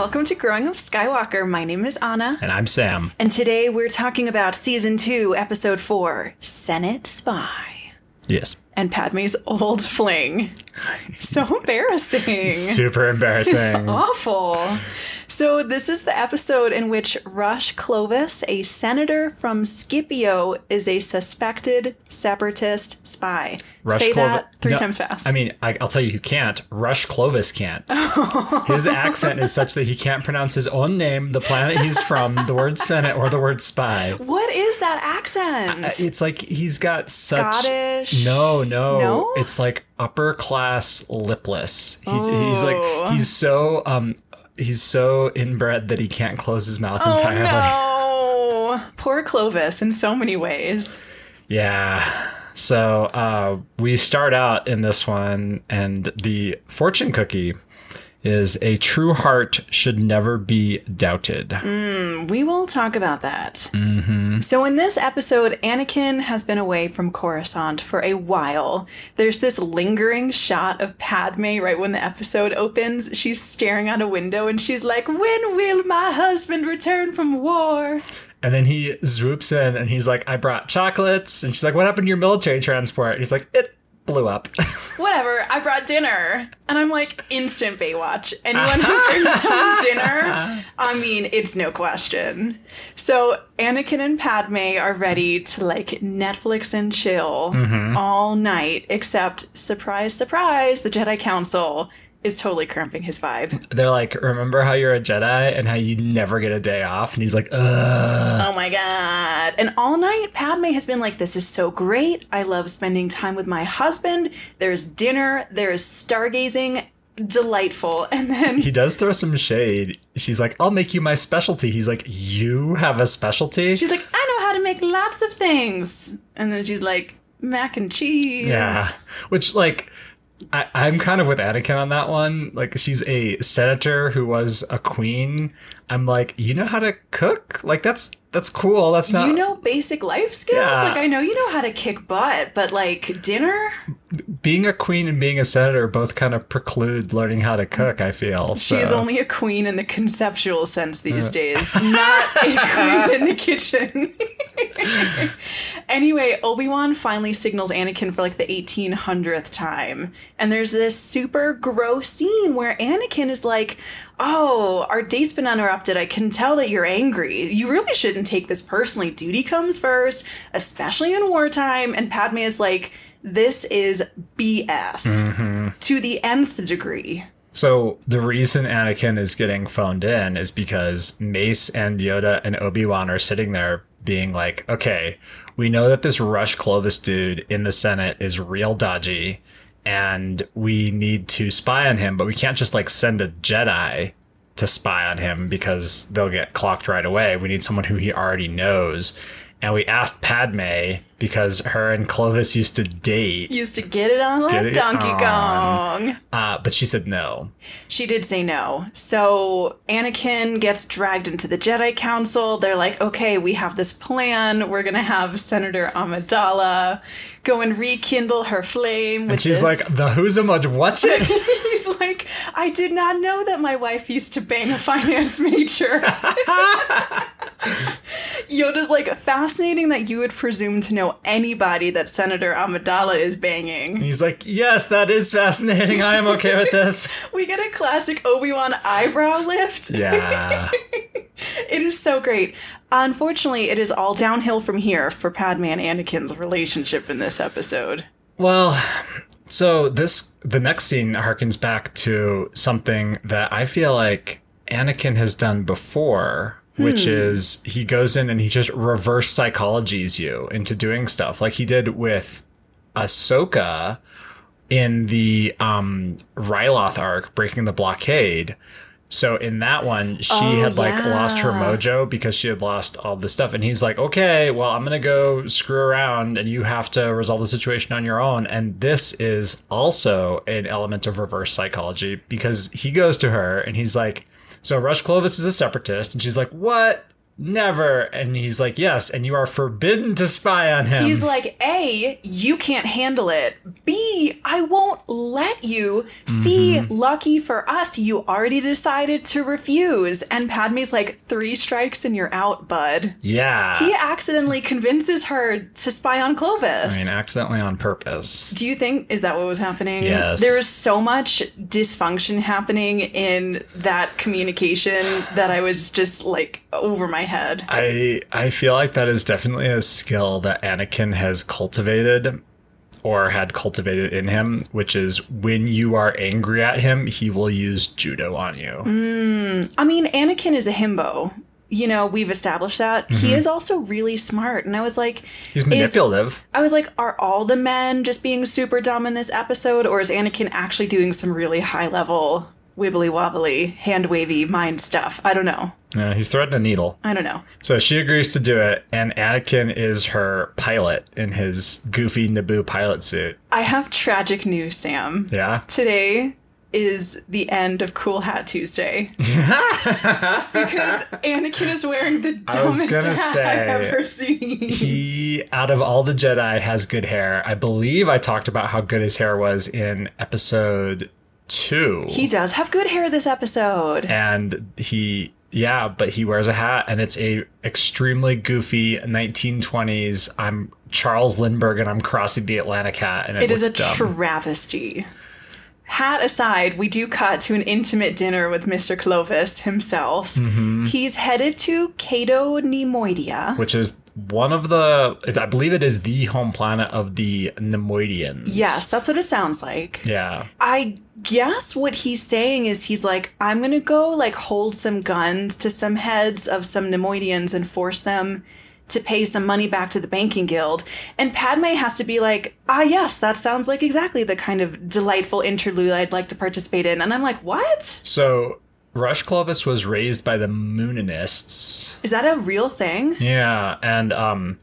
Welcome to Growing Up Skywalker. My name is Anna. And I'm Sam. And today we're talking about season two, episode four Senate Spy. Yes. And Padme's old fling. So embarrassing. Super embarrassing. It's awful. So, this is the episode in which Rush Clovis, a senator from Scipio, is a suspected separatist spy. Rush Say Clovis- that three No, times fast. I mean, I, I'll tell you who can't. Rush Clovis can't. his accent is such that he can't pronounce his own name, the planet he's from, the word Senate, or the word spy. what is that accent? Uh, It's like he's got such. Scottish? No, no, No? It's like upper class lipless. He, He's Oh. like he's so um he's so inbred that he can't close his mouth entirely. Oh no! Poor Clovis in so many ways. Yeah. So uh, we start out in this one, and the fortune cookie is a true heart should never be doubted. We will talk about that. Mm-hmm. So, in this episode, Anakin has been away from Coruscant for a while. There's this lingering shot of Padme right when the episode opens. She's staring out a window and she's like, When will my husband return from war? And then he swoops in and he's like, I brought chocolates. And she's like, What happened to your military transport? And he's like, It blew up. Whatever, I brought dinner. And I'm like, instant Baywatch. Anyone who brings home dinner, I mean, it's no question. So Anakin and Padme are ready to like Netflix and chill mm-hmm. all night, except surprise, surprise, the Jedi Council is totally cramping his vibe. They're like, Remember how you're a Jedi and how you never get a day off? And he's like, Ugh. Oh my god. And all night, Padme has been like, This is so great. I love spending time with my husband. There's dinner, there's stargazing. Delightful. And then He does throw some shade. She's like, I'll make you my specialty. He's like, You have a specialty? she's like, I know how to make lots of things. And then she's like, mac and cheese. Yeah. Which, like, I, I'm kind of with Anakin on that one. Like, she's a senator who was a queen. I'm like, you know how to cook? Like, that's that's cool. That's not You know basic life skills? Yeah. Like I know you know how to kick butt, but like dinner? Being a queen and being a senator both kind of preclude learning how to cook. I feel She is only a queen in the conceptual sense these uh. days, not a queen in the kitchen. anyway, Obi-Wan finally signals Anakin for like the 1800th time. And there's this super gross scene where Anakin is like, "Oh, our date's been interrupted. I can tell that you're angry. You really shouldn't take this personally. Duty comes first, especially in wartime." And Padme is like, "This is BS mm-hmm. to the nth degree." So the reason Anakin is getting phoned in is because Mace and Yoda and Obi Wan are sitting there being like, okay, we know that this Rush Clovis dude in the Senate is real dodgy, and we need to spy on him, but we can't just like send a Jedi to spy on him because they'll get clocked right away. We need someone who he already knows. And we asked Padme because her and Clovis used to date, Used to get it on like it Donkey on. Kong. uh, but she said no. She did say no. So Anakin gets dragged into the Jedi Council. They're like, okay, we have this plan. We're going to have Senator Amidala go and rekindle her flame. And she's this. like, the who's a much what's it? He's like, I did not know that my wife used to bang a finance major. Yoda's like, fascinating that you would presume to know anybody that Senator Amidala is banging. He's like, yes, that is fascinating. I am okay with this. We get a classic Obi Wan eyebrow lift. Yeah. It is so great. Unfortunately, it is all downhill from here for Padme and Anakin's relationship in this episode. Well, so this the next scene harkens back to something that I feel like Anakin has done before, which is he goes in and he just reverse psychologies you into doing stuff like he did with Ahsoka in the um Ryloth arc, breaking the blockade. So in that one, she Oh, had like lost her mojo because she had lost all this stuff. And he's like, okay, well, I'm going to go screw around and you have to resolve the situation on your own. And this is also an element of reverse psychology because he goes to her and he's like, so Rush Clovis is a separatist. And she's like, what? Never. And he's like, yes, and you are forbidden to spy on him. He's like, A, you can't handle it. B, I won't let you. C, Mm-hmm. lucky for us, you already decided to refuse. And Padme's like, three strikes and you're out, bud. yeah. He accidentally convinces her to spy on Clovis. I mean, accidentally on purpose. Do you think is that what was happening? Yes. There was so much dysfunction happening in that communication that I was just like over my head. I I feel like that is definitely a skill that Anakin has cultivated or had cultivated in him, which is when you are angry at him, he will use judo on you. I mean, Anakin is a himbo. You know, we've established that. Mm-hmm. He is also really smart. And I was like, He's manipulative. I was like, are all the men just being super dumb in this episode? Or is Anakin actually doing some really high level, wibbly wobbly, hand wavy mind stuff? I don't know. yeah, he's threading a needle. I don't know. So she agrees to do it, and Anakin is her pilot in his goofy Naboo pilot suit. I have tragic news, Sam. Yeah. Today is the end of Cool Hat Tuesday. because Anakin is wearing the I was dumbest gonna hat say, I've ever seen. He, out of all the Jedi, has good hair. I believe I talked about how good his hair was in episode two. He does have good hair this episode. and he yeah but he wears a hat and it's a extremely goofy 1920s i'm charles lindbergh and i'm crossing the atlantic hat and it, It is a dumb travesty. Hat aside, we do cut to an intimate dinner with Mr. Clovis himself. Mm-hmm. He's headed to Cato Nemoidia. which is one of the i believe it is the home planet of the nemoidians Yes, that's what it sounds like. yeah I guess what he's saying is he's like, I'm gonna go like hold some guns to some heads of some Nemoidians and force them to pay some money back to the banking guild. And Padme has to be like, ah, yes, that sounds like exactly the kind of delightful interlude I'd like to participate in. And I'm like, what? so rush clovis was raised by the mooninists Is that a real thing? yeah and um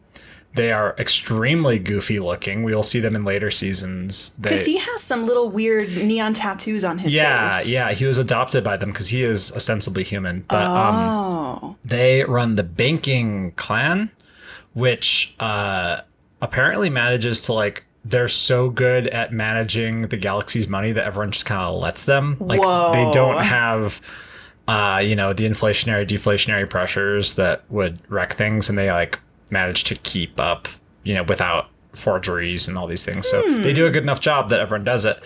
they are extremely goofy looking we will see them in later seasons they, Because he has some little weird neon tattoos on his Yeah, face. yeah, yeah. he was adopted by them because he is ostensibly human. But um, Oh. they run the banking clan, which uh, apparently manages to like. They're so good at managing the galaxy's money that everyone just kind of lets them. Like Whoa. they don't have, uh, you know, the inflationary, deflationary pressures that would wreck things, and they like manage to keep up, you know, without forgeries and all these things. So they do a good enough job that everyone does it.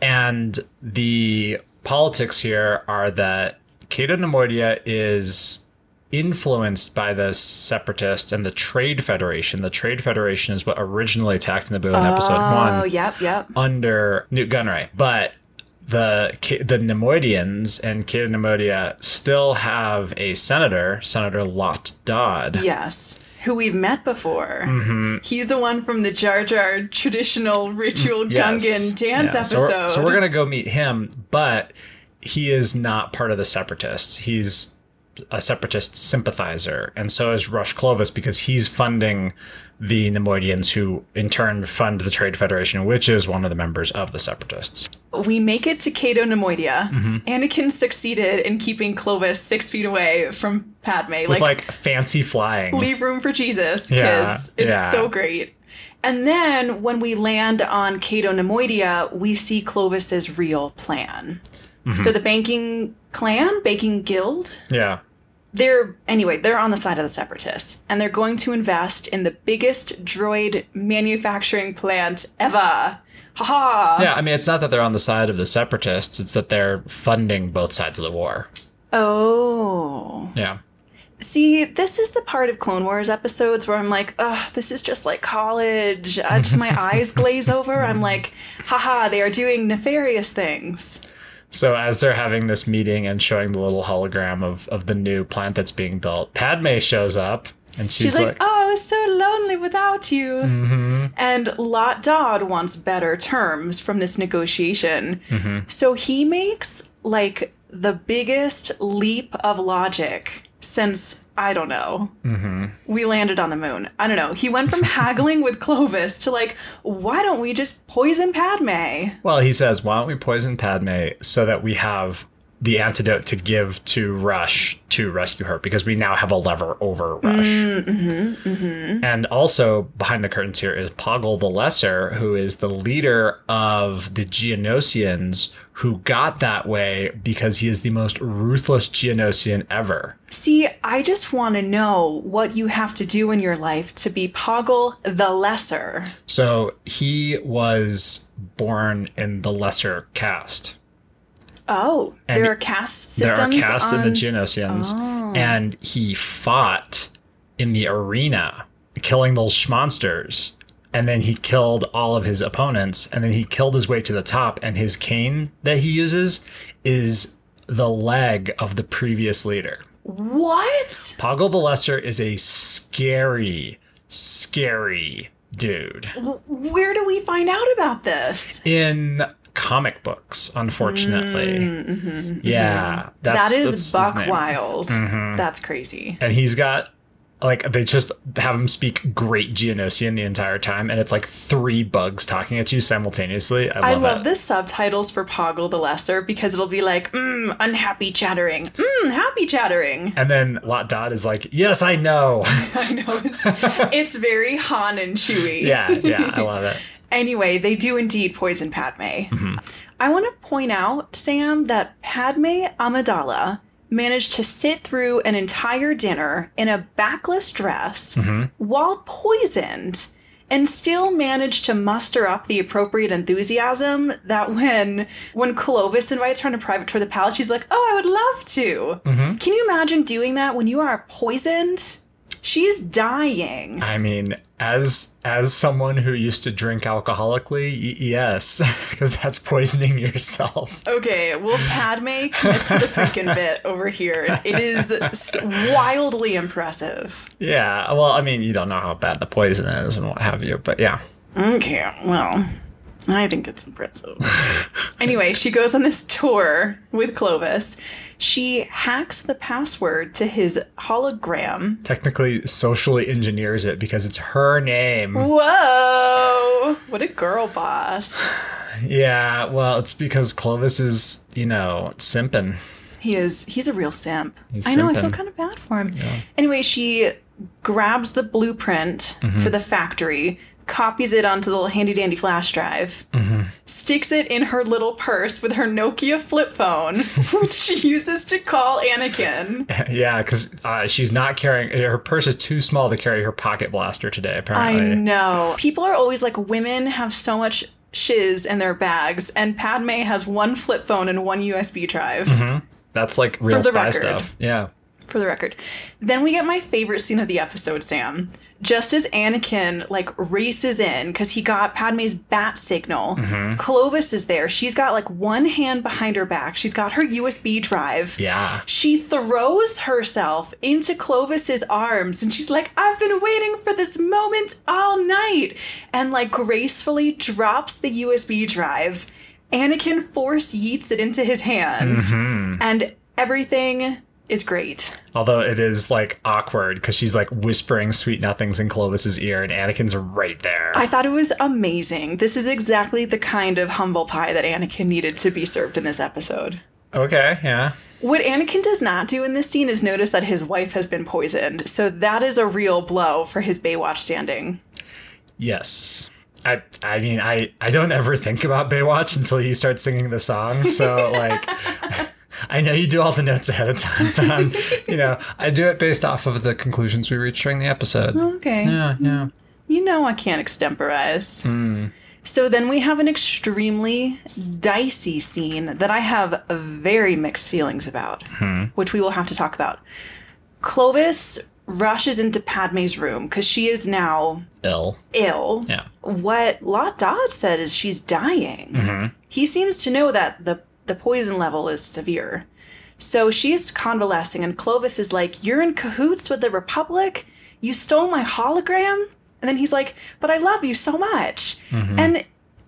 And the politics here are that Cato Nemoidia is influenced by the separatists and the Trade Federation. The Trade Federation is what originally attacked Naboo in episode Oh, one yep, yep. under Nute Gunray. But the the Nemoidians and Cato Nemoidia still have a senator, Senator Lot Dodd. Yes. Who we've met before. Mm-hmm. He's the one from the Jar Jar traditional ritual Yes. Gungan dance Yeah, so episode. we're- So we're, gonna go meet him, but he is not part of the separatists. He's a separatist sympathizer, and so is Rush Clovis because he's funding the Nemoidians, who in turn fund the Trade Federation, which is one of the members of the separatists. we make it to Cato Nemoidia. Mm-hmm. Anakin succeeded in keeping Clovis six feet away from Padme. With like, like, fancy flying. leave room for Jesus, Yeah, kids. It's yeah. so great. And then when we land on Cato Nemoidia, we see Clovis's real plan. Mm-hmm. So the banking clan, Baking guild, Yeah. they're anyway they're on the side of the separatists and they're going to invest in the biggest droid manufacturing plant ever. Haha! Yeah, I mean, it's not that they're on the side of the separatists; it's that they're funding both sides of the war. oh. Yeah, see this is the part of clone wars episodes where i'm like ugh this is just like college. I just my eyes glaze over. I'm like haha they are doing nefarious things So as they're having this meeting and showing the little hologram of, of the new plant that's being built, Padme shows up and she's, She's like, like, "Oh, I was so lonely without you." Mm-hmm. And Lot Dodd wants better terms from this negotiation. Mm-hmm. So he makes like the biggest leap of logic since I don't know. Mm-hmm. We landed on the moon. I don't know. He went from haggling with Clovis to like, why don't we just poison Padme? well, he says, why don't we poison Padme so that we have the antidote to give to Rush to rescue her because we now have a lever over Rush. Mm, mm-hmm, mm-hmm. And also behind the curtains here is Poggle the Lesser, who is the leader of the Geonosians who got that way because he is the most ruthless Geonosian ever. See, I just want to know what you have to do in your life to be Poggle the Lesser. So he was born in the lesser caste. Oh, And there are caste systems. There are systems. castes in on... the Geonosians, oh. and he fought in the arena, killing those monsters. And then he killed all of his opponents, and then he killed his way to the top. And his cane that he uses is the leg of the previous leader. What? Poggle the Lesser is a scary, scary dude. Where do we find out about this? in comic books, unfortunately. Mm, mm-hmm, mm-hmm. Yeah, that's that is that's Buck. Wild. Mm-hmm. That's crazy. and he's got like they just have him speak great Geonosian the entire time, and it's like three bugs talking at you simultaneously. I love, I love the subtitles for Poggle the Lesser because it'll be like, mm, unhappy chattering, mm, happy chattering. And then Lot Dodd is like, "Yes, I know." I know. it's very Han and Chewie. yeah, yeah, I love it. Anyway, they do indeed poison Padme. I want to point out, Sam, that Padme Amidala managed to sit through an entire dinner in a backless dress mm-hmm. while poisoned and still managed to muster up the appropriate enthusiasm that when when Clovis invites her on a private tour of the palace, she's like, "Oh, I would love to." Mm-hmm. Can you imagine doing that when you are poisoned? She's dying. I mean, as as someone who used to drink alcoholically, y- yes, because that's poisoning yourself. Okay, well, Padme commits to the freaking bit over here. It is wildly impressive. Yeah, well, I mean, you don't know how bad the poison is and what have you, but yeah. Okay, well, I think it's impressive. anyway, she goes on this tour with Clovis. She hacks the password to his hologram. Technically, socially engineers it because it's her name. Whoa! What a girl boss. Yeah, well, it's because Clovis is, you know, simping. He is. He's a real simp. He's I know. I feel kind of bad for him. Anyway, she grabs the blueprint Mm-hmm. to the factory, copies it onto the little handy dandy flash drive, Mm-hmm. sticks it in her little purse with her Nokia flip phone, which she uses to call Anakin. yeah, because uh, she's not carrying her purse is too small to carry her pocket blaster today. Apparently, I know. People are always like, women have so much shiz in their bags, and Padme has one flip phone and one USB drive. Mm-hmm. that's like real spy record. stuff. Yeah, for the record. Then we get my favorite scene of the episode, Sam. Just as Anakin like races in because he got Padme's bat signal, Mm-hmm. Clovis is there. She's got like one hand behind her back. She's got her USB drive. yeah. She throws herself into Clovis's arms and she's like, I've been waiting for this moment all night. And like gracefully drops the USB drive. Anakin force yeets it into his hands. Mm-hmm. And everything is great. Although it is like awkward because she's like whispering sweet nothings in Clovis's ear, and Anakin's right there. I thought it was amazing. This is exactly the kind of humble pie that Anakin needed to be served in this episode. okay, yeah. What Anakin does not do in this scene is notice that his wife has been poisoned. So that is a real blow for his Baywatch standing. Yes. I I mean I I don't ever think about Baywatch until you start singing the song. So like I know you do all the notes ahead of time, but I'm, um, you know, I do it based off of the conclusions we reach during the episode. Oh, okay. Yeah, yeah. You know I can't extemporize. Hmm. So then we have an extremely dicey scene that I have very mixed feelings about, hmm. which we will have to talk about. Clovis rushes into Padme's room because she is now Ill. ill. Yeah. What Lot Dodd said is she's dying. Mm-hmm. He seems to know that the, the poison level is severe. So she is convalescing, and Clovis is like, You're in cahoots with the Republic? You stole my hologram? And then he's like, But I love you so much. Mm-hmm. And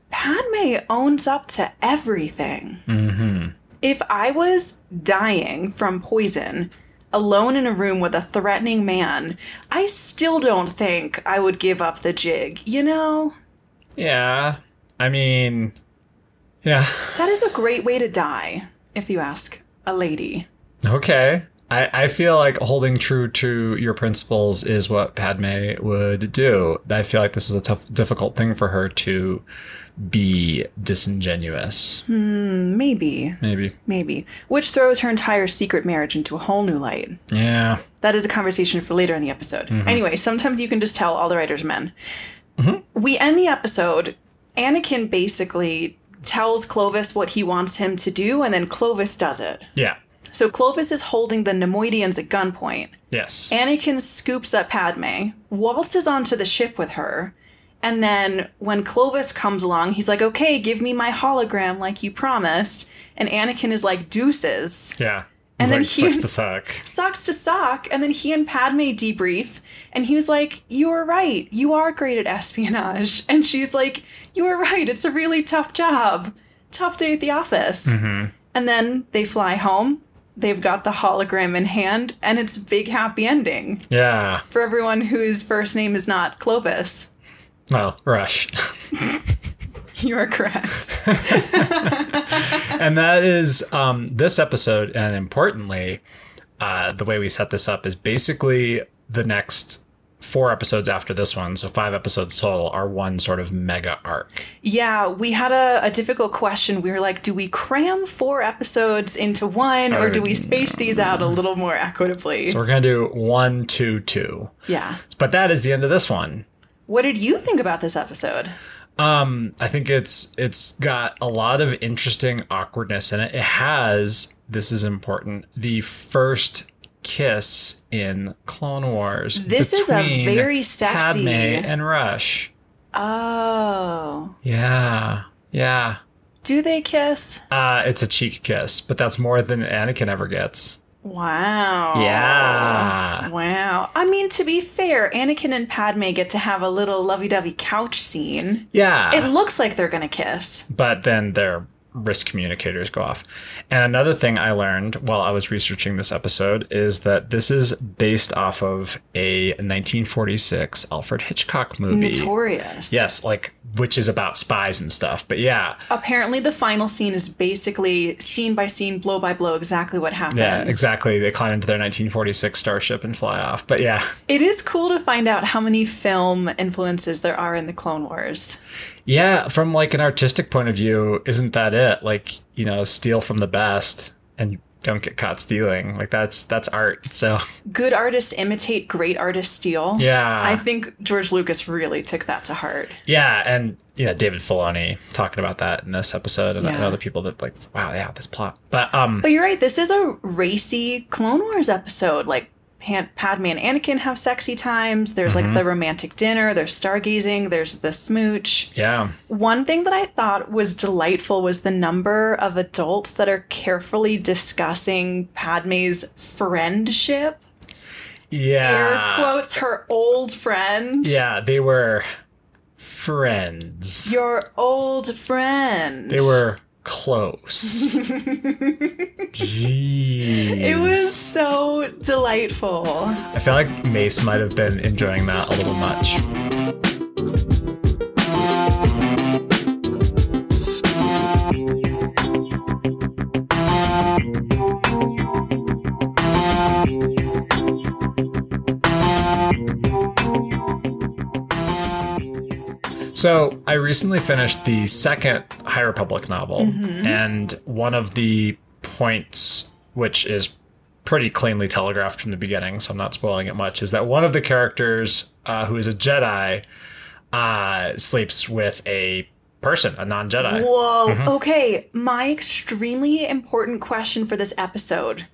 Padme owns up to everything. Mm-hmm. If I was dying from poison, alone in a room with a threatening man, I still don't think I would give up the jig, you know? Yeah. I mean, yeah. That is a great way to die, if you ask. a lady. Okay. I, I feel like holding true to your principles is what Padme would do. I feel like this was a tough, difficult thing for her to be disingenuous. Hmm, maybe. Maybe. Maybe. Which throws her entire secret marriage into a whole new light. Yeah. That is a conversation for later in the episode. Mm-hmm. Anyway, sometimes you can just tell all the writers men. Mm-hmm. We end the episode. Anakin basically tells Clovis what he wants him to do, and then Clovis does it. Yeah. So Clovis is holding the Nemoidians at gunpoint. Yes. Anakin scoops up Padme, waltzes onto the ship with her, and then when Clovis comes along, he's like, okay, give me my hologram like you promised. And Anakin is like, deuces. yeah. And It's then like he- sucks to suck. Sucks to suck. And then he and Padme debrief, and he was like, you were right. You are great at espionage. And she's like, you were right. It's a really tough job. Tough day at the office. Mm-hmm. And then they fly home. They've got the hologram in hand, and it's a big happy ending Yeah. for everyone whose first name is not Clovis. Well, Rush. You are correct. and that is um, this episode. And importantly, uh, the way we set this up is basically the next four episodes after this one, so five episodes total, are one sort of mega arc. yeah, we had a, a difficult question. We were like, do we cram four episodes into one, or do we space these out a little more equitably? So we're gonna do one, two, two. yeah. But that is the end of this one. What did you think about this episode? Um, I think it's it's got a lot of interesting awkwardness in it. It has this is important. The first kiss in Clone Wars. This is a very sexy- Padme and Rush. Oh. Yeah, yeah. Do they kiss? Uh, it's a cheek kiss, but that's more than Anakin ever gets. Wow. Yeah. Wow. I mean, to be fair, Anakin and Padme get to have a little lovey dovey couch scene. Yeah. It looks like they're going to kiss. but then their risk communicators go off. And another thing I learned while I was researching this episode is that this is based off of a 1946 Alfred Hitchcock movie. Notorious. Yes, like which is about spies and stuff. But yeah, Apparently, the final scene is basically scene by scene, blow by blow, exactly what happens. yeah, exactly. They climb into their 1946 starship and fly off. But yeah, It is cool to find out how many film influences there are in the Clone Wars. yeah. From like an artistic point of view, isn't that it? Like you know, steal from the best and don't get caught stealing. Like that's that's art. So Good artists imitate great artists steal. yeah, I think George Lucas really took that to heart. Yeah, and yeah, David Filoni talking about that in this episode, and, and other people that like, wow, yeah, this plot. But um, But you're right, this is a racy Clone Wars episode. Like, Padme and Anakin have sexy times. There's Mm-hmm. like the romantic dinner, there's stargazing, there's the smooch. yeah, One thing that I thought was delightful was the number of adults that are carefully discussing Padme's friendship. yeah, Air quotes, her old friend. yeah, they were friends. Your old friend. They were close. Jeez, It was so delightful. I feel like Mace might have been enjoying that a little much. So I recently finished the second High Republic novel, and one of the points, which is pretty cleanly telegraphed from the beginning, so I'm not spoiling it much, is that one of the characters uh, who is a Jedi uh, sleeps with a person, a non-Jedi. Whoa. Mm-hmm. Okay, my extremely important question for this episode.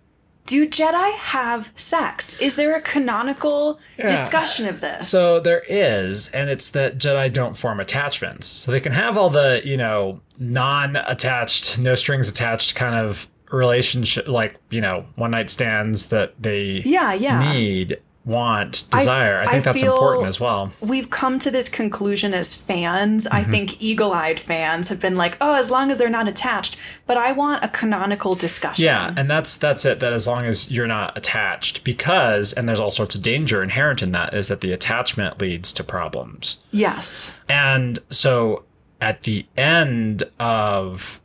Do Jedi have sex? Is there a canonical discussion of this? So there is, and it's that Jedi don't form attachments. So they can have all the, you know, non-attached, no strings attached kind of relationship, like, you know, one night stands that they yeah, yeah. need, want, desire. I, think I that's important as well. We've come to this conclusion as fans. I Mm-hmm. think eagle eyed fans have been like, oh, as long as they're not attached. But I want a canonical discussion. Yeah, and that's that's it. That as long as you're not attached, because and there's all sorts of danger inherent in that, is that the attachment leads to problems. Yes. And so at the end of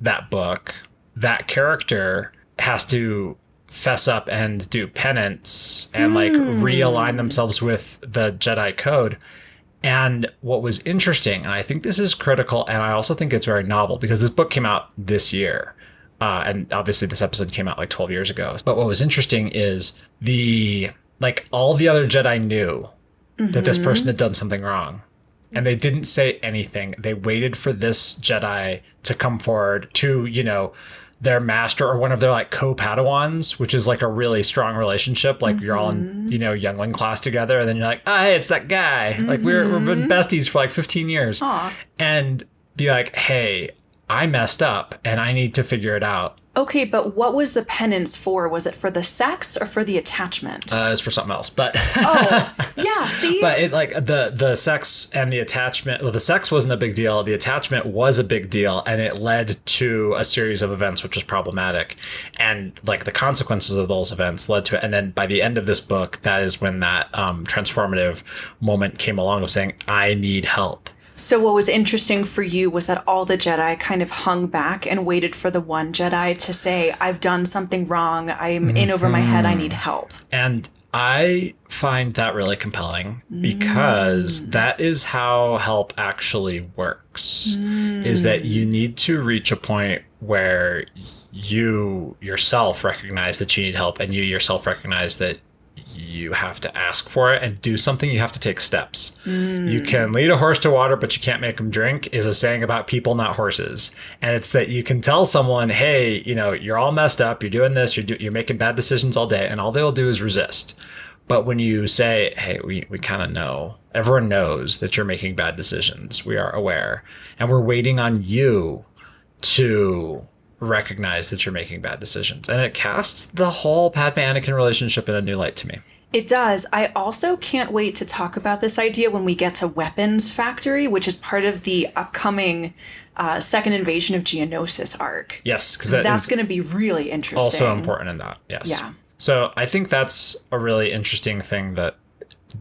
that book, that character has to fess up and do penance and like realign themselves with the Jedi code. And what was interesting, and I think this is critical, and I also think it's very novel because this book came out this year. Uh, and obviously, this episode came out like 12 years ago. But what was interesting is the, like, all the other Jedi knew that this person had done something wrong. And they didn't say anything. They waited for this Jedi to come forward to, you know, their master or one of their like co-padawans, which is like a really strong relationship. Like you're all in, mm-hmm. you know, youngling class together, and then you're like, oh, hey, it's that guy. Like we're we've been mm-hmm. besties for like 15 years. Aw. And be like, hey, I messed up and I need to figure it out. Okay, but what was the penance for? Was it for the sex or for the attachment? Uh, it's for something else, but oh, yeah. See, but it like the the sex and the attachment. Well, the sex wasn't a big deal. The attachment was a big deal, and it led to a series of events which was problematic, and like the consequences of those events led to it. And then by the end of this book, that is when that um, transformative moment came along of saying, "I need help." So, what was interesting for you was that all the Jedi kind of hung back and waited for the one Jedi to say, I've done something wrong. I'm in over my head. I need mm-hmm. help. And I find that really compelling because mm. that is how help actually works. Is that mm. you need to reach a point where you yourself recognize that you need help and you yourself recognize that you have to ask for it and do something you have to take steps. You can lead a horse to water but you can't make him drink is a saying about people not horses. And it's that you can tell someone hey you know you're all messed up you're doing this you're, do- you're making bad decisions all day and all they'll do is resist. But when you say hey we, we kind of know everyone knows that you're making bad decisions. We are aware. And we're waiting on you to recognize that you're making bad decisions. And it casts the whole Padme Anakin relationship in a new light to me. It does. I also can't wait to talk about this idea when we get to Weapons Factory, which is part of the upcoming uh, second invasion of Geonosis arc. Yes, because that That's going to be really interesting. also important in that. Yes. Yeah. So I think that's a really interesting thing that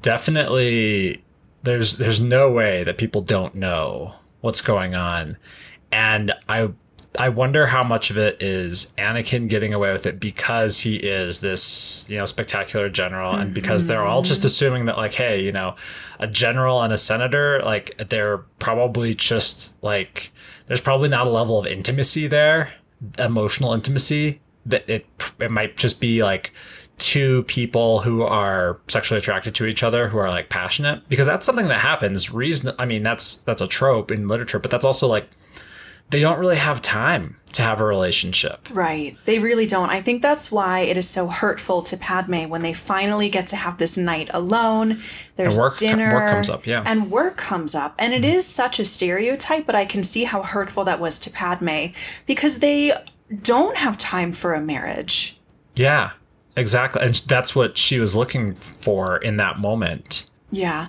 definitely there's there's no way that people don't know what's going on. And I I wonder how much of it is Anakin getting away with it because he is this, you know, spectacular general and because they're all just mm-hmm. assuming that like, hey, you know, a general and a senator, like they're probably just like there's probably not a level of intimacy there, emotional intimacy that it it might just be like two people who are sexually attracted to each other who are like passionate because that's something that happens reason I mean that's that's a trope in literature but that's also like they don't really have time to have a relationship. Right. They really don't. I think that's why it is so hurtful to Padme when they finally get to have this night alone. There's And work- dinner. work comes up, yeah. And work comes up. And it mm-hmm. is such a stereotype, but I can see how hurtful that was to Padme because they don't have time for a marriage. Yeah, exactly. And that's what she was looking for in that moment. Yeah.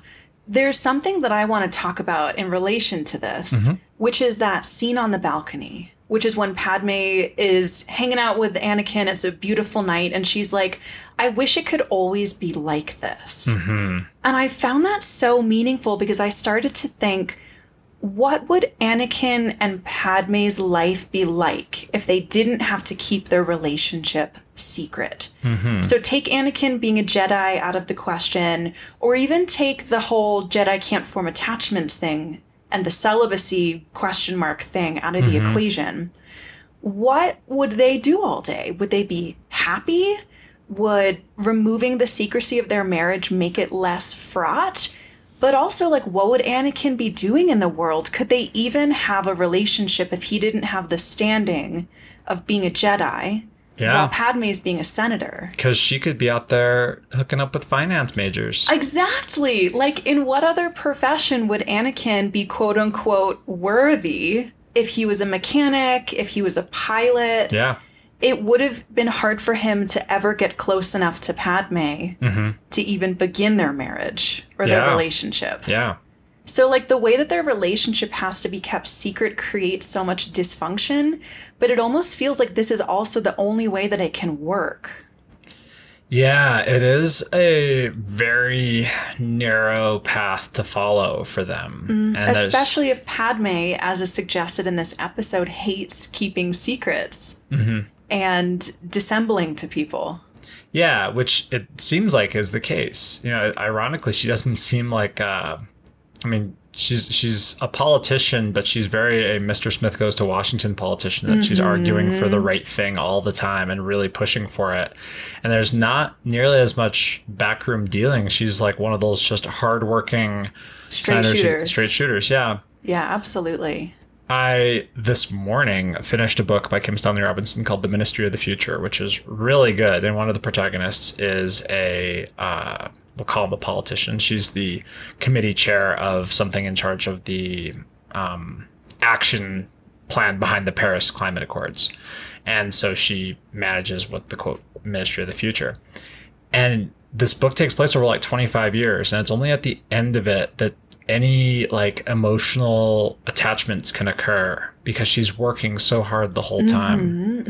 There's something that I want to talk about in relation to this, mm-hmm. which is that scene on the balcony, which is when Padme is hanging out with Anakin. It's a beautiful night, and she's like, I wish it could always be like this. Mm-hmm. And I found that so meaningful because I started to think, what would Anakin and Padme's life be like if they didn't have to keep their relationship secret? Mm-hmm. So take Anakin being a Jedi out of the question, or even take the whole Jedi can't form attachments thing and the celibacy question mark thing out of the mm-hmm. equation. What would they do all day? Would they be happy? Would removing the secrecy of their marriage make it less fraught? But also, like, what would Anakin be doing in the world? Could they even have a relationship if he didn't have the standing of being a Jedi Yeah. while Padme's being a senator? Because she could be out there hooking up with finance majors. Exactly. Like, in what other profession would Anakin be quote unquote worthy if he was a mechanic, if he was a pilot? yeah. It would have been hard for him to ever get close enough to Padme mm-hmm. to even begin their marriage or their relationship. Yeah. So, like, the way that their relationship has to be kept secret creates so much dysfunction, but it almost feels like this is also the only way that it can work. Yeah, it is a very narrow path to follow for them. and Especially if Padme, as is suggested in this episode, hates keeping secrets. and dissembling to people. Yeah, which it seems like is the case. You know, ironically, she doesn't seem like. Uh, I mean, she's she's a politician, but she's very a Mr. Smith goes to Washington politician. That she's arguing for the right thing all the time and really pushing for it. And there's not nearly as much backroom dealing. She's like one of those just hardworking Straight shooters. Straight shooters, yeah. Yeah, absolutely. I this morning finished a book by Kim Stanley Robinson called The Ministry of the Future, which is really good. And one of the protagonists is a uh, we'll call him a politician. She's the committee chair of something in charge of the um, action plan behind the Paris Climate Accords, and so she manages what the quote Ministry of the Future. And this book takes place over like 25 years, and it's only at the end of it that any like emotional attachments can occur because she's working so hard the whole time.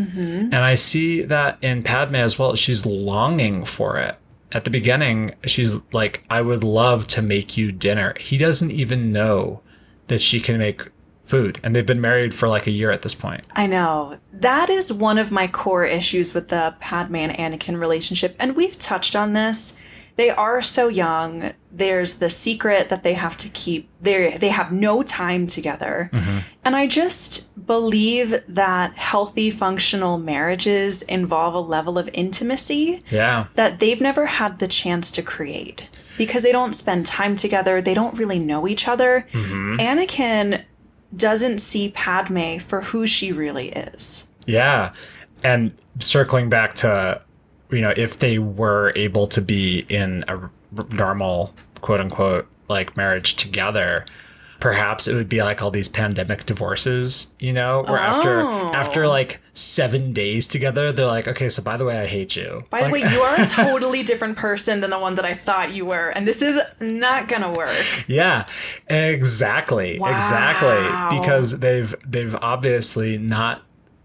And I see that in Padme as well. She's longing for it. At the beginning, she's like, I would love to make you dinner. He doesn't even know that she can make food. And they've been married for like a year at this point. I know. That is one of my core issues with the Padme and Anakin relationship. And we've touched on this. They are so young. There's the secret that they have to keep. They they have no time together. Mm-hmm. And I just believe that healthy functional marriages involve a level of intimacy Yeah. that they've never had the chance to create because they don't spend time together. They don't really know each other. Mm-hmm. Anakin doesn't see Padme for who she really is. Yeah. And circling back to, you know, if they were able to be in a normal, quote unquote, like marriage together, perhaps it would be like all these pandemic divorces, you know, where after Oh. after like seven days together, they're like, okay, so by the way, I hate you. By the way, you are a totally different person than the one that I thought you were, and this is not gonna work. Yeah, exactly, Wow. exactly. Because they've they've obviously not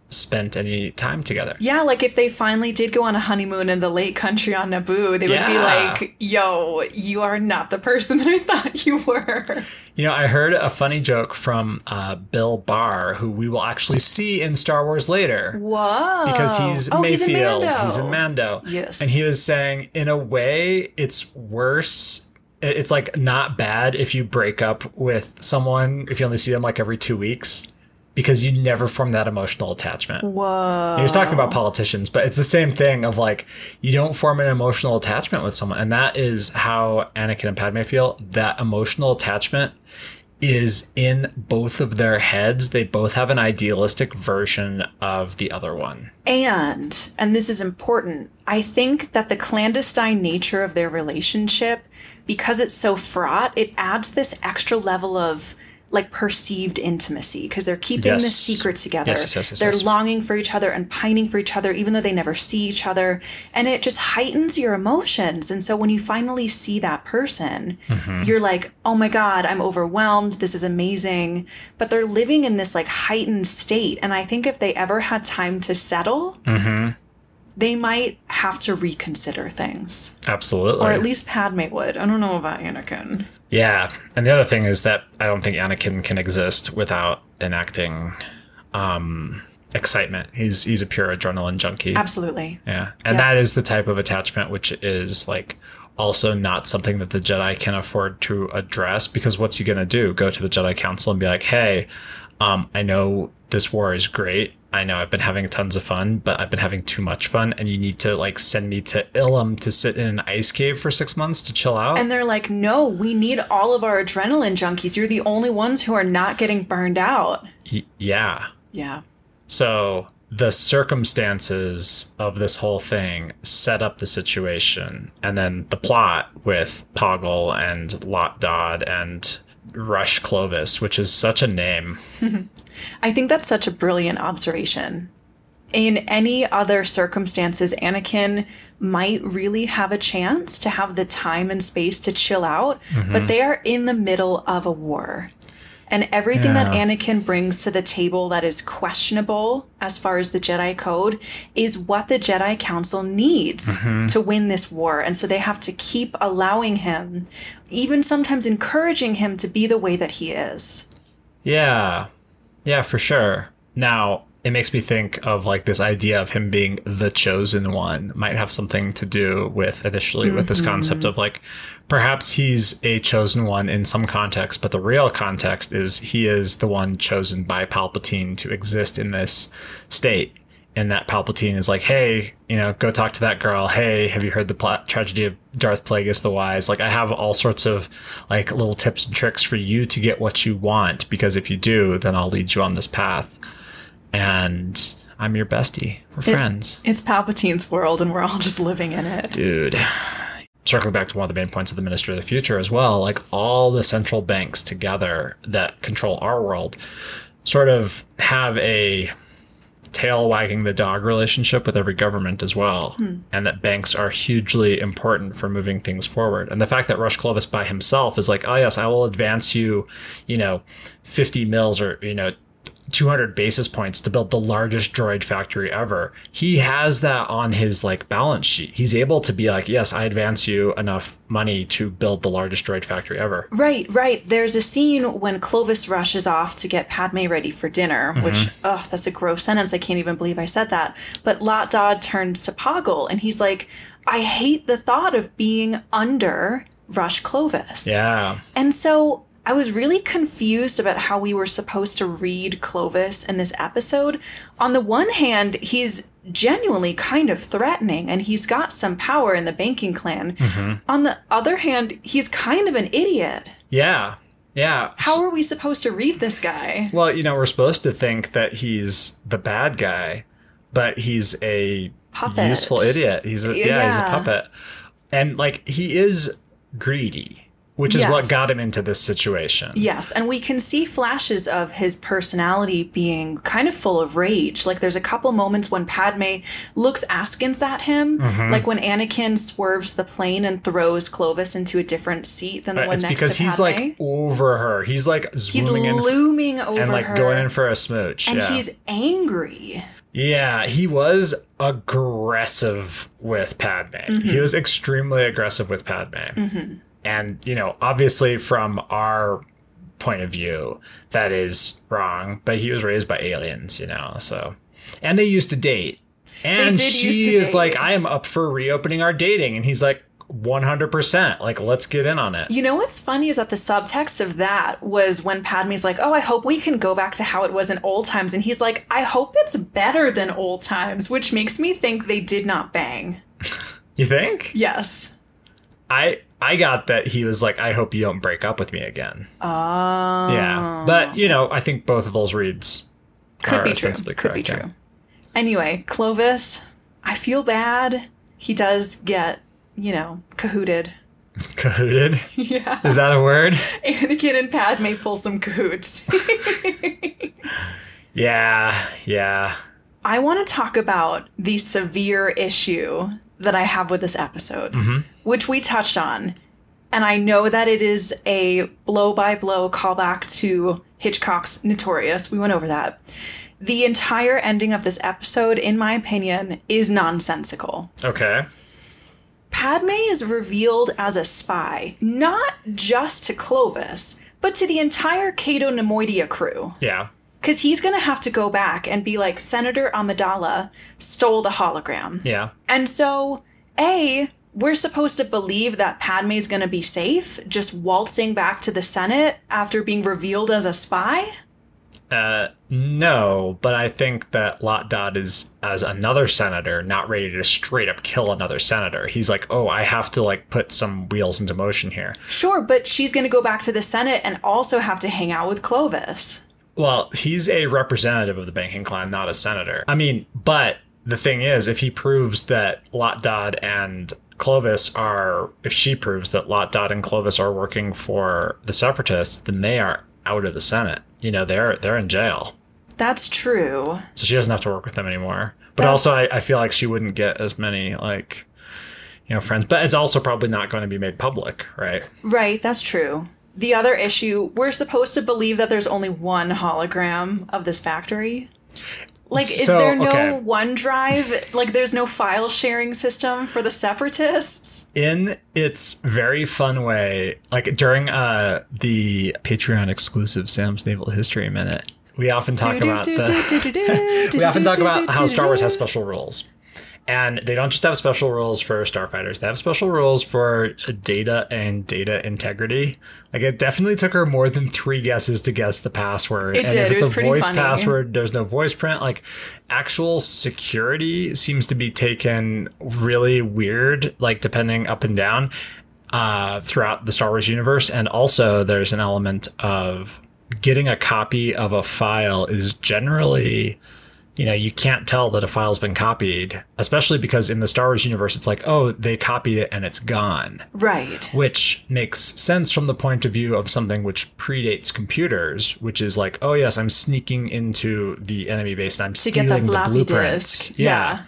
spent any time together. Yeah, like if they finally did go on a honeymoon in the lake country on Naboo, they would be like, yo, you are not the person that I thought you were. You know, I heard a funny joke from uh, Bill Burr, who we will actually see in Star Wars later. Whoa. Because he's oh, Mayfield, He's in Mando. he's in Mando. Yes. And he was saying, in a way, it's worse. It's like not bad if you break up with someone, if you only see them like every two weeks, because you never form that emotional attachment. Whoa. He was talking about politicians, but it's the same thing of like you don't form an emotional attachment with someone, and that is how Anakin and Padme feel. That emotional attachment is in both of their heads. They both have an idealistic version of the other one. And, and this is important, I think that the clandestine nature of their relationship, because it's so fraught, it adds this extra level of like perceived intimacy because they're keeping Yes. this secret together. Yes, yes, they're longing for each other and pining for each other, even though they never see each other. And it just heightens your emotions. And so when you finally see that person, Mm-hmm. you're like, oh my God, I'm overwhelmed. This is amazing. But they're living in this like heightened state. And I think if they ever had time to settle, they might have to reconsider things. Absolutely. Or at least Padme would. I don't know about Anakin. Yeah, and the other thing is that I don't think Anakin can exist without enacting um, excitement. He's he's a pure adrenaline junkie. Absolutely. Yeah. And Yeah. that is the type of attachment which is like also not something that the Jedi can afford to address because what's he going to do? Go to the Jedi Council and be like, "Hey, um, I know this war is great. I know I've been having tons of fun, but I've been having too much fun and you need to like send me to Ilum to sit in an ice cave for 6 months to chill out." And they're like, no, we need all of our adrenaline junkies. You're the only ones who are not getting burned out. Y- yeah. Yeah. So the circumstances of this whole thing set up the situation, and then the plot with Poggle and Lot Dodd and Rush Clovis, which is such a name. I think that's such a brilliant observation. In any other circumstances, Anakin might really have a chance to have the time and space to chill out, but mm-hmm. they are in the middle of a war. And everything that Anakin brings to the table that is questionable as far as the Jedi Code is what the Jedi Council needs mm-hmm. to win this war. And so they have to keep allowing him, even sometimes encouraging him to be the way that he is. Yeah, yeah, for sure. Now, it makes me think of like this idea of him being the chosen one might have something to do with initially with this concept mm-hmm. of like perhaps he's a chosen one in some context, but the real context is he is the one chosen by Palpatine to exist in this state. And that Palpatine is like, hey, you know, go talk to that girl. Hey, have you heard the pla- tragedy of Darth Plagueis the Wise? Like, I have all sorts of like little tips and tricks for you to get what you want. Because if you do, then I'll lead you on this path. And I'm your bestie. We're friends. It's Palpatine's world, and we're all just living in it. Dude. Circling back to one of the main points of the Minister of the Future as well, like all the central banks together that control our world sort of have a tail wagging the dog relationship with every government as well. Hmm. And that banks are hugely important for moving things forward. And the fact that Rush Clovis by himself is like, oh, yes, I will advance you, you know, 50 mils or, you know, 200 basis points to build the largest droid factory ever. He has that on his like balance sheet. He's able to be like, yes, I advance you enough money to build the largest droid factory ever. Right, right. There's a scene when Clovis rushes off to get Padme ready for dinner, mm-hmm. which, oh, that's a gross sentence. I can't even believe I said that. But Lot Dodd turns to Poggle and he's like, I hate the thought of being under Rush Clovis. Yeah. And so I was really confused about how we were supposed to read Clovis in this episode. On the one hand, he's genuinely kind of threatening and he's got some power in the banking clan. Mm-hmm. On the other hand, he's kind of an idiot. Yeah. Yeah. How are we supposed to read this guy? Well, you know, we're supposed to think that he's the bad guy, but he's a Puppet. useful idiot. He's a yeah. he's a puppet. And like he is greedy, which is what got him into this situation. Yes, and we can see flashes of his personality being kind of full of rage. Like there's a couple moments when Padme looks askance at him, Mm-hmm. like when Anakin swerves the plane and throws Clovis into a different seat than the Uh, one It's next because to he's like over her. He's like he's in looming over her. and like her, going in for a smooch. and yeah. he's angry. Yeah, he was aggressive with Padme. Mm-hmm. He was extremely aggressive with Padme. And, you know, obviously from our point of view, that is wrong, but he was raised by aliens, you know, so. And they used to date. And she is date. like, I am up for reopening our dating. And he's like, 100%. Like, let's get in on it. You know what's funny is that the subtext of that was when Padme's like, "Oh, I hope we can go back to how it was in old times," and he's like, "I hope it's better than old times," which makes me think they did not bang. You think? Yes. I I got that he was like, I hope you don't break up with me again. Oh. Yeah. But, you know, I think both of those reads could be true. Could be correct, yeah. true. Anyway, Clovis, I feel bad. He does get, you know, cahooted. Cahooted? Yeah. Is that a word? Anakin and Padme pull some cahoots. Yeah, yeah. I want to talk about the severe issue that I have with this episode, mm-hmm. Which we touched on. And I know that it is a blow by blow callback to Hitchcock's Notorious. We went over that. The entire ending of this episode, in my opinion, is nonsensical. Okay. Padme is revealed as a spy, not just to Clovis, but to the entire Cato Neimoidia crew. Yeah. Because he's going to have to go back and be like, Senator Amidala stole the hologram. Yeah. And so, A, we're supposed to believe that Padme is going to be safe, just waltzing back to the Senate after being revealed as a spy? Uh no, but I think that Lot Dodd is as another senator not ready to straight up kill another senator. He's like, "Oh, I have to like put some wheels into motion here." Sure, but she's going to go back to the Senate and also have to hang out with Clovis. Well, he's a representative of the banking clan, not a senator. I mean, but the thing is, if he proves that Lot Dodd and Clovis are, if she proves that Lot Dodd, and Clovis are working for the separatists, then they are out of the Senate. You know, they're they're in jail, That's true. so she doesn't have to work with them anymore. But That- also, I, I feel like she wouldn't get as many like, you know, friends. But it's also probably not going to be made public, right? Right, that's true. The other issue, we're supposed to believe that there's only one hologram of this factory. Like, is So, there no okay. OneDrive? Like, there's no file sharing system for the separatists? in its very fun way, like during uh the Patreon exclusive Sam's Naval History Minute, we often talk about the we often talk about how Star Wars has special rules. And they don't just have special rules for starfighters. They have special rules for data and data integrity. Like it definitely took her more than three guesses to guess the password. It and did. if It it's was a voice funny. password, there's no voice print. Like actual security seems to be taken really weird, like depending up and down uh, throughout the Star Wars universe. And also, there's an element of getting a copy of a file is generally, you know, you can't tell that a file's been copied, especially because in the Star Wars universe, it's like, oh, they copied it and it's gone, Right. which makes sense from the point of view of something which predates computers, which is like, oh, yes, I'm sneaking into the enemy base and I'm To stealing the the, floppy blueprints. disk. yeah.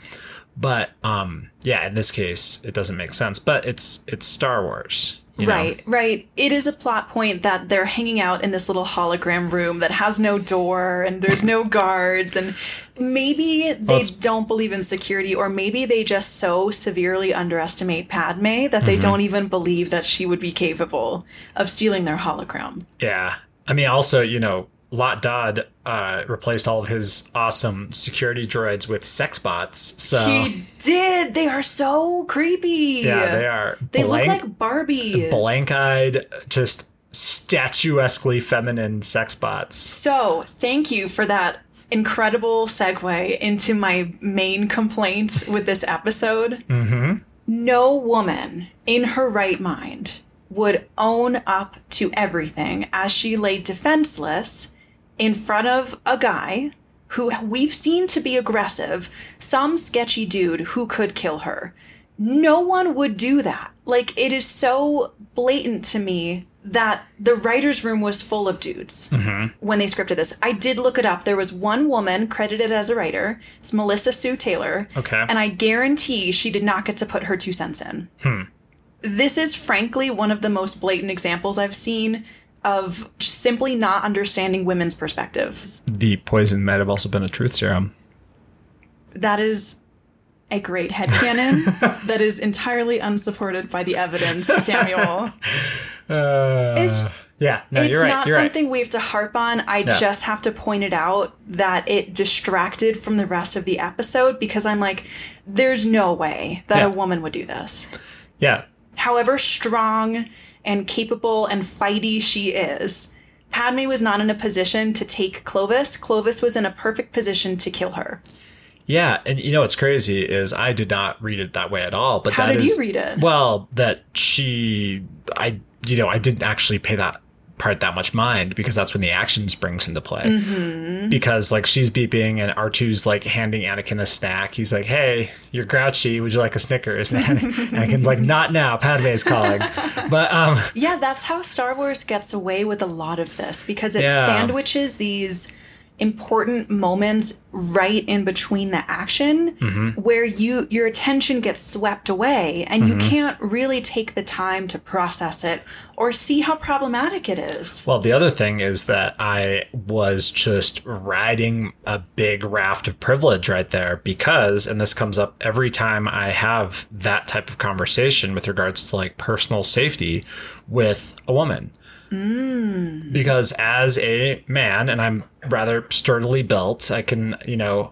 But um, yeah, in this case, it doesn't make sense. But it's it's Star Wars, you know? Right, right. It is a plot point that they're hanging out in this little hologram room that has no door and there's no guards and maybe they it's- don't believe in security or maybe they just so severely underestimate Padme that Mm-hmm. they don't even believe that she would be capable of stealing their hologram. Yeah, I mean, also, you know, Lot Dodd uh, replaced all of his awesome security droids with sex bots. So He did. They are so creepy. yeah, they are. They blank, look like Barbies. blank-eyed, just statuesquely feminine sex bots. So, thank you for that incredible segue into my main complaint with this episode. Mm-hmm. No woman in her right mind would own up to everything as she lay defenseless in front of a guy who we've seen to be aggressive, some sketchy dude who could kill her. No one would do that. Like, it is so blatant to me that the writer's room was full of dudes mm-hmm. when they scripted this. I did look it up. There was one woman credited as a writer. It's Melissa Sue Taylor. Okay. And I guarantee she did not get to put her two cents in. Hmm. This is frankly one of the most blatant examples I've seen of simply not understanding women's perspectives. The poison might have also been a truth serum. That is a great head headcanon that is entirely unsupported by the evidence, Samuel. Uh, It's- yeah, no, it's you're right. not you're right. something we have to harp on. I just have to point it out that it distracted from the rest of the episode because I'm like, there's no way that Yeah. a woman would do this. Yeah, However strong and capable and fighty she is, Padme was not in a position to take Clovis. Clovis was in a perfect position to kill her. Yeah, and you know what's crazy is I did not read it that way at all. But How that did is- you read it? Well, that she, I, you know, I didn't actually pay that part that much mind because that's when the action springs into play. Mm-hmm. Because like she's beeping and R2's like handing Anakin a snack. He's like, "Hey, you're grouchy. Would you like a Snickers?" And Anakin's like, "Not now. Padme's calling." But um, Yeah, that's how Star Wars gets away with a lot of this because it Yeah. sandwiches these important moments right in between the action Mm-hmm. where you your attention gets swept away and you can't really take the time to process it or see how problematic it is. Well, the other thing is that I was just riding a big raft of privilege right there because, and this comes up every time I have that type of conversation with regards to like personal safety with a woman. Mm. Because as a man, and I'm rather sturdily built, I can, you know,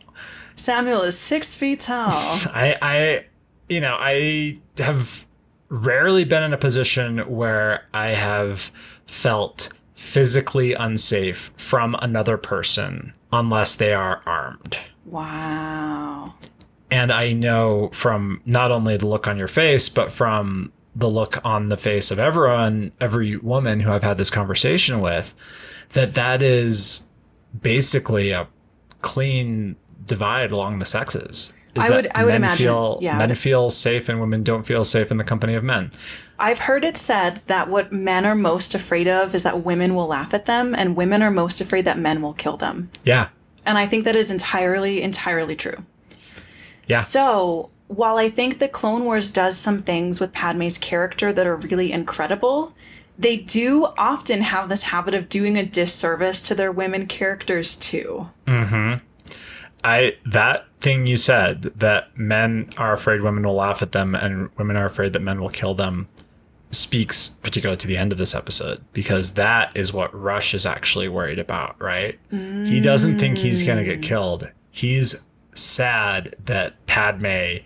Samuel is six feet tall. I, I, you know, I have rarely been in a position where I have felt physically unsafe from another person unless they are armed. wow. And I know from not only the look on your face, but from the look on the face of everyone, every woman who I've had this conversation with, that that is basically a clean divide along the sexes. Is I that would- I would imagine, Feel, yeah. Men feel safe and women don't feel safe in the company of men. I've heard it said that what men are most afraid of is that women will laugh at them, and women are most afraid that men will kill them. Yeah. And I think that is entirely, entirely true. Yeah. So while I think the Clone Wars does some things with Padme's character that are really incredible, they do often have this habit of doing a disservice to their women characters too. Mm-hmm. I that thing you said that men are afraid women will laugh at them and women are afraid that men will kill them speaks particularly to the end of this episode because that is what Rush is actually worried about, right? He doesn't think he's going to get mm. killed. He's sad that Padme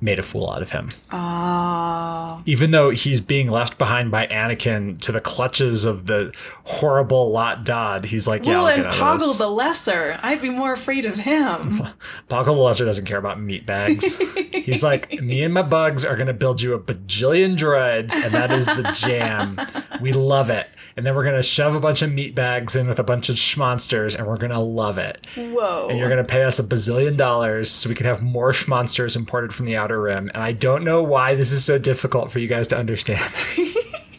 made a fool out of him. Oh. Even though he's being left behind by Anakin to the clutches of the horrible Lot Dodd, he's like, yeah, well, and get out of Poggle the Lesser. I'd be more afraid of him. Poggle the Lesser doesn't care about meat bags. He's like, me and my bugs are gonna build you a bajillion droids, and that is the jam. We love it. And then we're gonna shove a bunch of meat bags in with a bunch of schmonsters, and we're gonna love it. Whoa. And you're gonna pay us a bazillion dollars so we can have more schmonsters imported from the outer rim. And I don't know why this is so difficult for you guys to understand.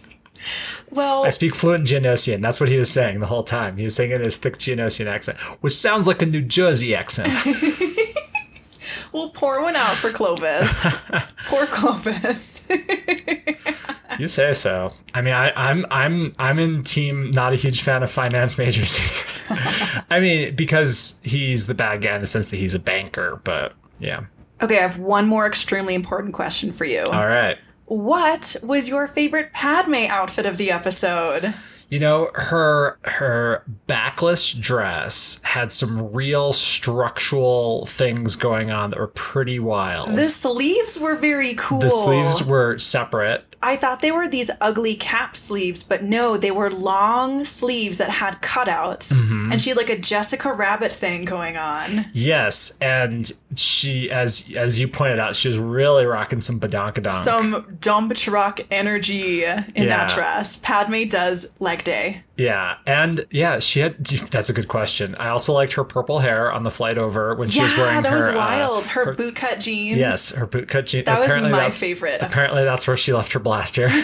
well, I speak fluent Geonosian. That's what he was saying the whole time. He was saying it in his thick Geonosian accent, which sounds like a New Jersey accent. we'll pour one out for Clovis. Poor Clovis. You say so. I mean, I, I'm I'm I'm in team. Not a huge fan of finance majors. I mean, because he's the bad guy in the sense that he's a banker. But yeah. okay, I have one more extremely important question for you. All right. What was your favorite Padme outfit of the episode? You know, her her backless dress had some real structural things going on that were pretty wild. The sleeves were very cool. the sleeves were separate. I thought they were these ugly cap sleeves, but no, they were long sleeves that had cutouts. Mm-hmm. And she had like a Jessica Rabbit thing going on. Yes, and she, as as you pointed out, she was really rocking some badonkadonk. Some dump truck energy in Yeah. that dress. Padme does leg day. Yeah, and yeah, she had. That's a good question. I also liked her purple hair on the flight over when she was yeah, wearing that her. was uh, wild. her, bootcut jeans. yes, her bootcut jeans. That was Apparently my that's- favorite. Apparently, that's where she left her blaster.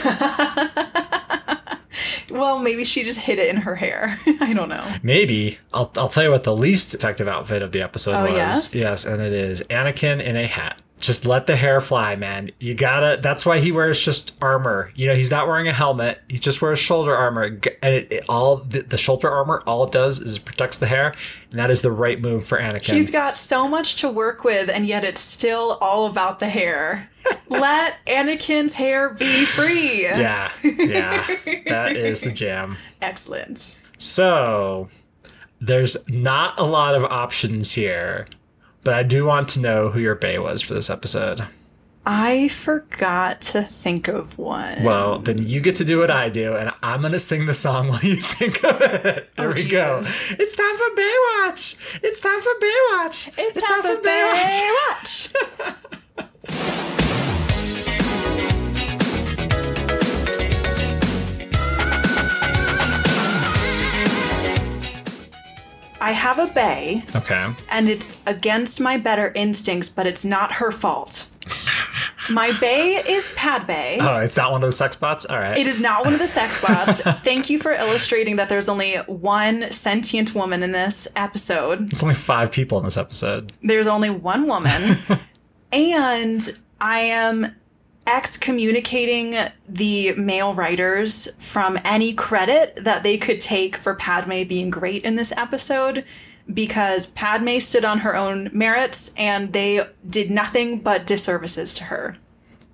Well, maybe she just hid it in her hair. I don't know. Maybe I'll I'll tell you what the least effective outfit of the episode Oh, was. yes? yes, and it is Anakin in a hat. Just let the hair fly, man. You gotta. That's why he wears just armor. You know, he's not wearing a helmet. He just wears shoulder armor, and it, it all the, the shoulder armor. All it does is protects the hair, and that is the right move for Anakin. He's got so much to work with, and yet it's still all about the hair. Let Anakin's hair be free. yeah, yeah, that is the jam. Excellent. So, there's not a lot of options here, but I do want to know who your bae was for this episode. I forgot to think of one. Well, then you get to do what I do, and I'm gonna sing the song while you think of it. There Oh, we go. It's time for Baywatch. It's time for Baywatch. it's, time, for Baywatch. I have a bae, Okay. and it's against my better instincts, but it's not her fault. My bae is Pad Bay. Oh, it's not one of the sex bots. All right. It is not one of the sex bots. Thank you for illustrating that there's only one sentient woman in this episode. It's only five people in this episode. There's only one woman. and I am excommunicating the male writers from any credit that they could take for Padme being great in this episode because Padme stood on her own merits and they did nothing but disservices to her.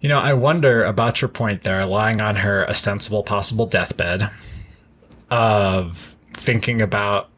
You know, I wonder about your point there, lying on her ostensible possible deathbed, of thinking about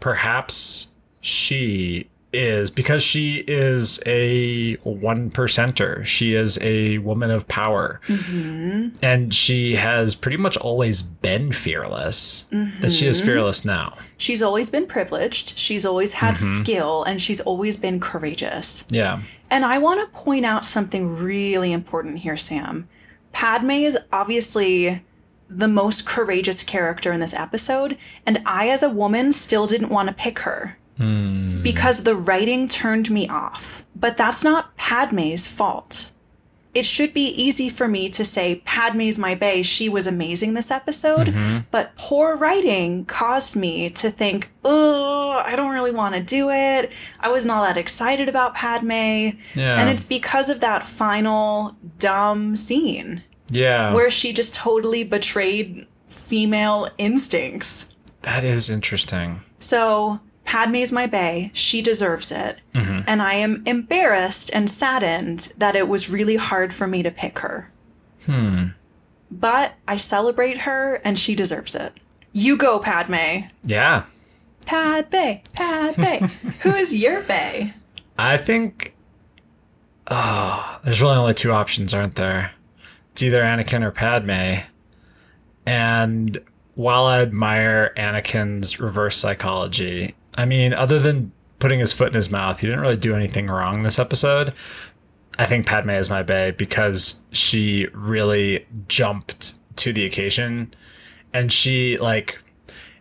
perhaps she is because she is a one percenter. She is a woman of power, mm-hmm. and she has pretty much always been fearless. That she is mm-hmm. fearless now. She's always been privileged, she's always had mm-hmm. skill, and she's always been courageous. Yeah. And I want to point out something really important here, Sam. Padme is obviously the most courageous character in this episode, and I, as a woman, still didn't want to pick her Hmm. because the writing turned me off. But that's not Padme's fault. It should be easy for me to say, Padme's my bae, she was amazing this episode, mm-hmm. but poor writing caused me to think, oh, I don't really want to do it. I was not all that excited about Padme. Yeah. And it's because of that final dumb scene Yeah. where she just totally betrayed female instincts. that is interesting. So Padme's my bae. She deserves it. And I am embarrassed and saddened that it was really hard for me to pick her. Hmm. but I celebrate her and she deserves it. You go, Padme. Yeah. Padme, Padme. Who is your bae? I think. Oh, there's really only two options, aren't there? It's either Anakin or Padme. And while I admire Anakin's reverse psychology, I mean, other than putting his foot in his mouth, he didn't really do anything wrong this episode. I think Padme is my bae because she really jumped to the occasion. And she, like,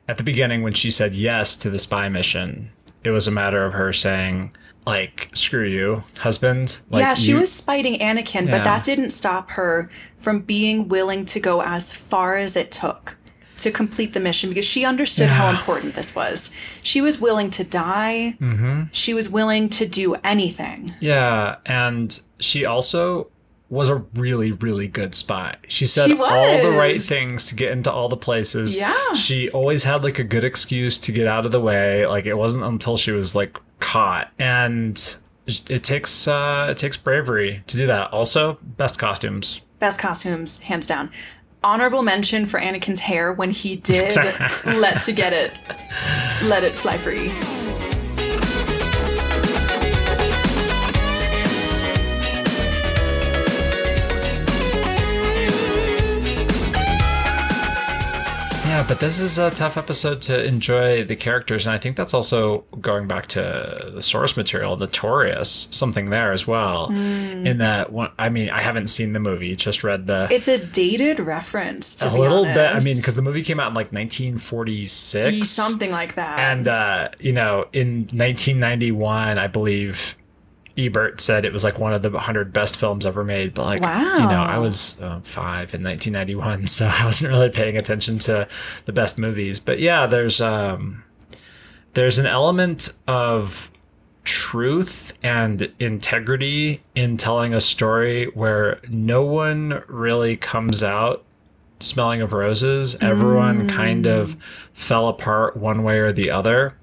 at the beginning, when she said yes to the spy mission, it was a matter of her saying, like, screw you, husband. Like, yeah, she you- was spiting Anakin, Yeah. but that didn't stop her from being willing to go as far as it took to complete the mission because she understood how important this was. She was willing to die. Mhm. She was willing to do anything. Yeah, and she also was a really, really good spy. She said She all the right things to get into all the places. Yeah. She always had like a good excuse to get out of the way. Like it wasn't until she was like caught. And it takes uh it takes bravery to do that. Also, best costumes. Best costumes, hands down. Honorable mention for Anakin's hair when he did let to get it, let it fly free. Yeah, but this is a tough episode to enjoy the characters, and I think that's also going back to the source material, Notorious, something there as well. Hmm. In that, one, I mean, I haven't seen the movie, just read the It's a dated reference to a little bit. I mean, because the movie came out in like 1946, something like that. and uh, you know, in 1991, I believe Ebert said it was like one of the 100 best films ever made. But like, you know, I was uh, five in 1991, so I wasn't really paying attention to the best movies. But yeah, there's um, there's an element of truth and integrity in telling a story where no one really comes out smelling of roses. Everyone kind of fell apart one way or the other.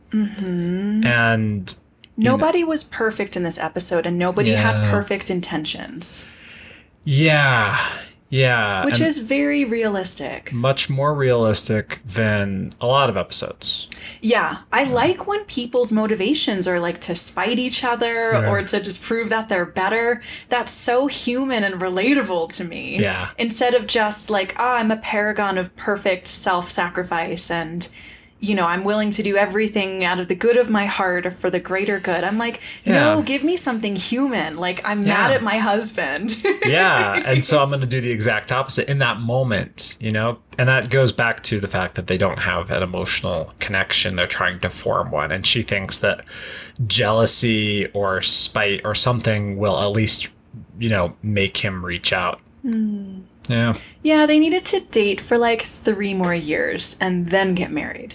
And Nobody was perfect in this episode, and nobody had perfect intentions, yeah, yeah. which is very realistic. much more realistic than a lot of episodes. Yeah, I like when people's motivations are like to spite each other Yeah. or to just prove that they're better. That's so human and relatable to me. Yeah. Instead of just like, ah, I'm a paragon of perfect self sacrifice and. You know, I'm willing to do everything out of the good of my heart or for the greater good. I'm like, no, give me something human. Like, I'm mad at my husband. yeah and so i'm going to do the exact opposite in that moment you know and that goes back to the fact that they don't have an emotional connection they're trying to form one and she thinks that jealousy or spite or something will at least you know make him reach out hmm. yeah yeah, they needed to date for like three more years and then get married.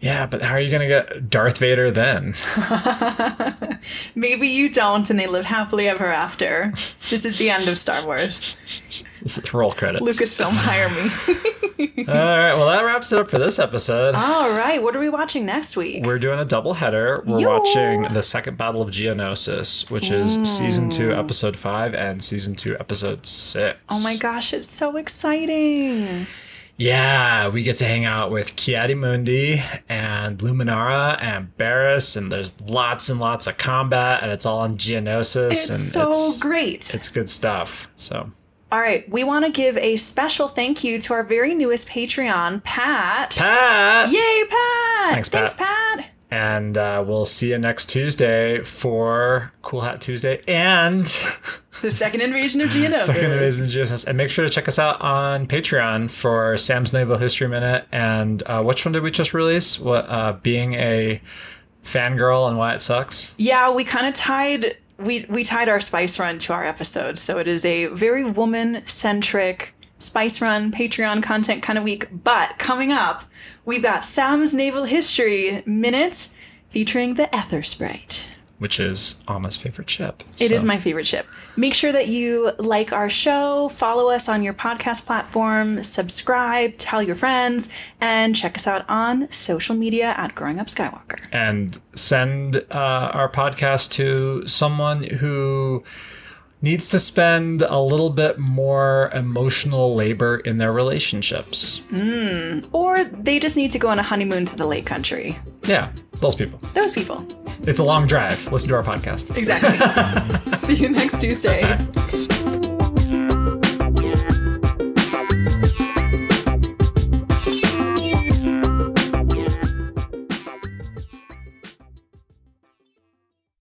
Yeah but how are you going to get darth vader then Maybe you don't, and they live happily ever after. This is the end of Star Wars. this is roll credits Lucasfilm, hire me. all right well that wraps it up for this episode All right, what are we watching next week? We're doing a double header. We're Yo. watching the second battle of Geonosis, which is season two, episode five, and season two, episode six. oh my gosh, it's so exciting. Yeah, we get to hang out with Ki-Adi-Mundi and Luminara and Barris, and there's lots and lots of combat, and it's all on Geonosis, It's and so it's, great. it's good stuff. So All right, we want to give a special thank you to our very newest Patreon, Pat. Pat, Yay, Pat! Thanks, Thanks, Pat. And uh, we'll see you next Tuesday for Cool Hat Tuesday and. The second invasion of Geonosis. Second Invasion of Geonosis. And make sure to check us out on Patreon for Sam's Naval History Minute. And uh, which one did we just release? What uh, being a fangirl and why it sucks? Yeah, we kind of tied we we tied our spice run to our episode, so it is a very woman centric spice run Patreon content kind of week. But coming up, we've got Sam's Naval History minute featuring the Aethersprite. Which is Alma's favorite ship. It is So, my favorite ship. Make sure that you like our show, follow us on your podcast platform, subscribe, tell your friends, and check us out on social media at Growing Up Skywalker. And send uh, our podcast to someone who needs to spend a little bit more emotional labor in their relationships. Hmm. Or they just need to go on a honeymoon to the lake country. Yeah, those people. Those people. It's a long drive. Listen to our podcast. Exactly. See you next Tuesday.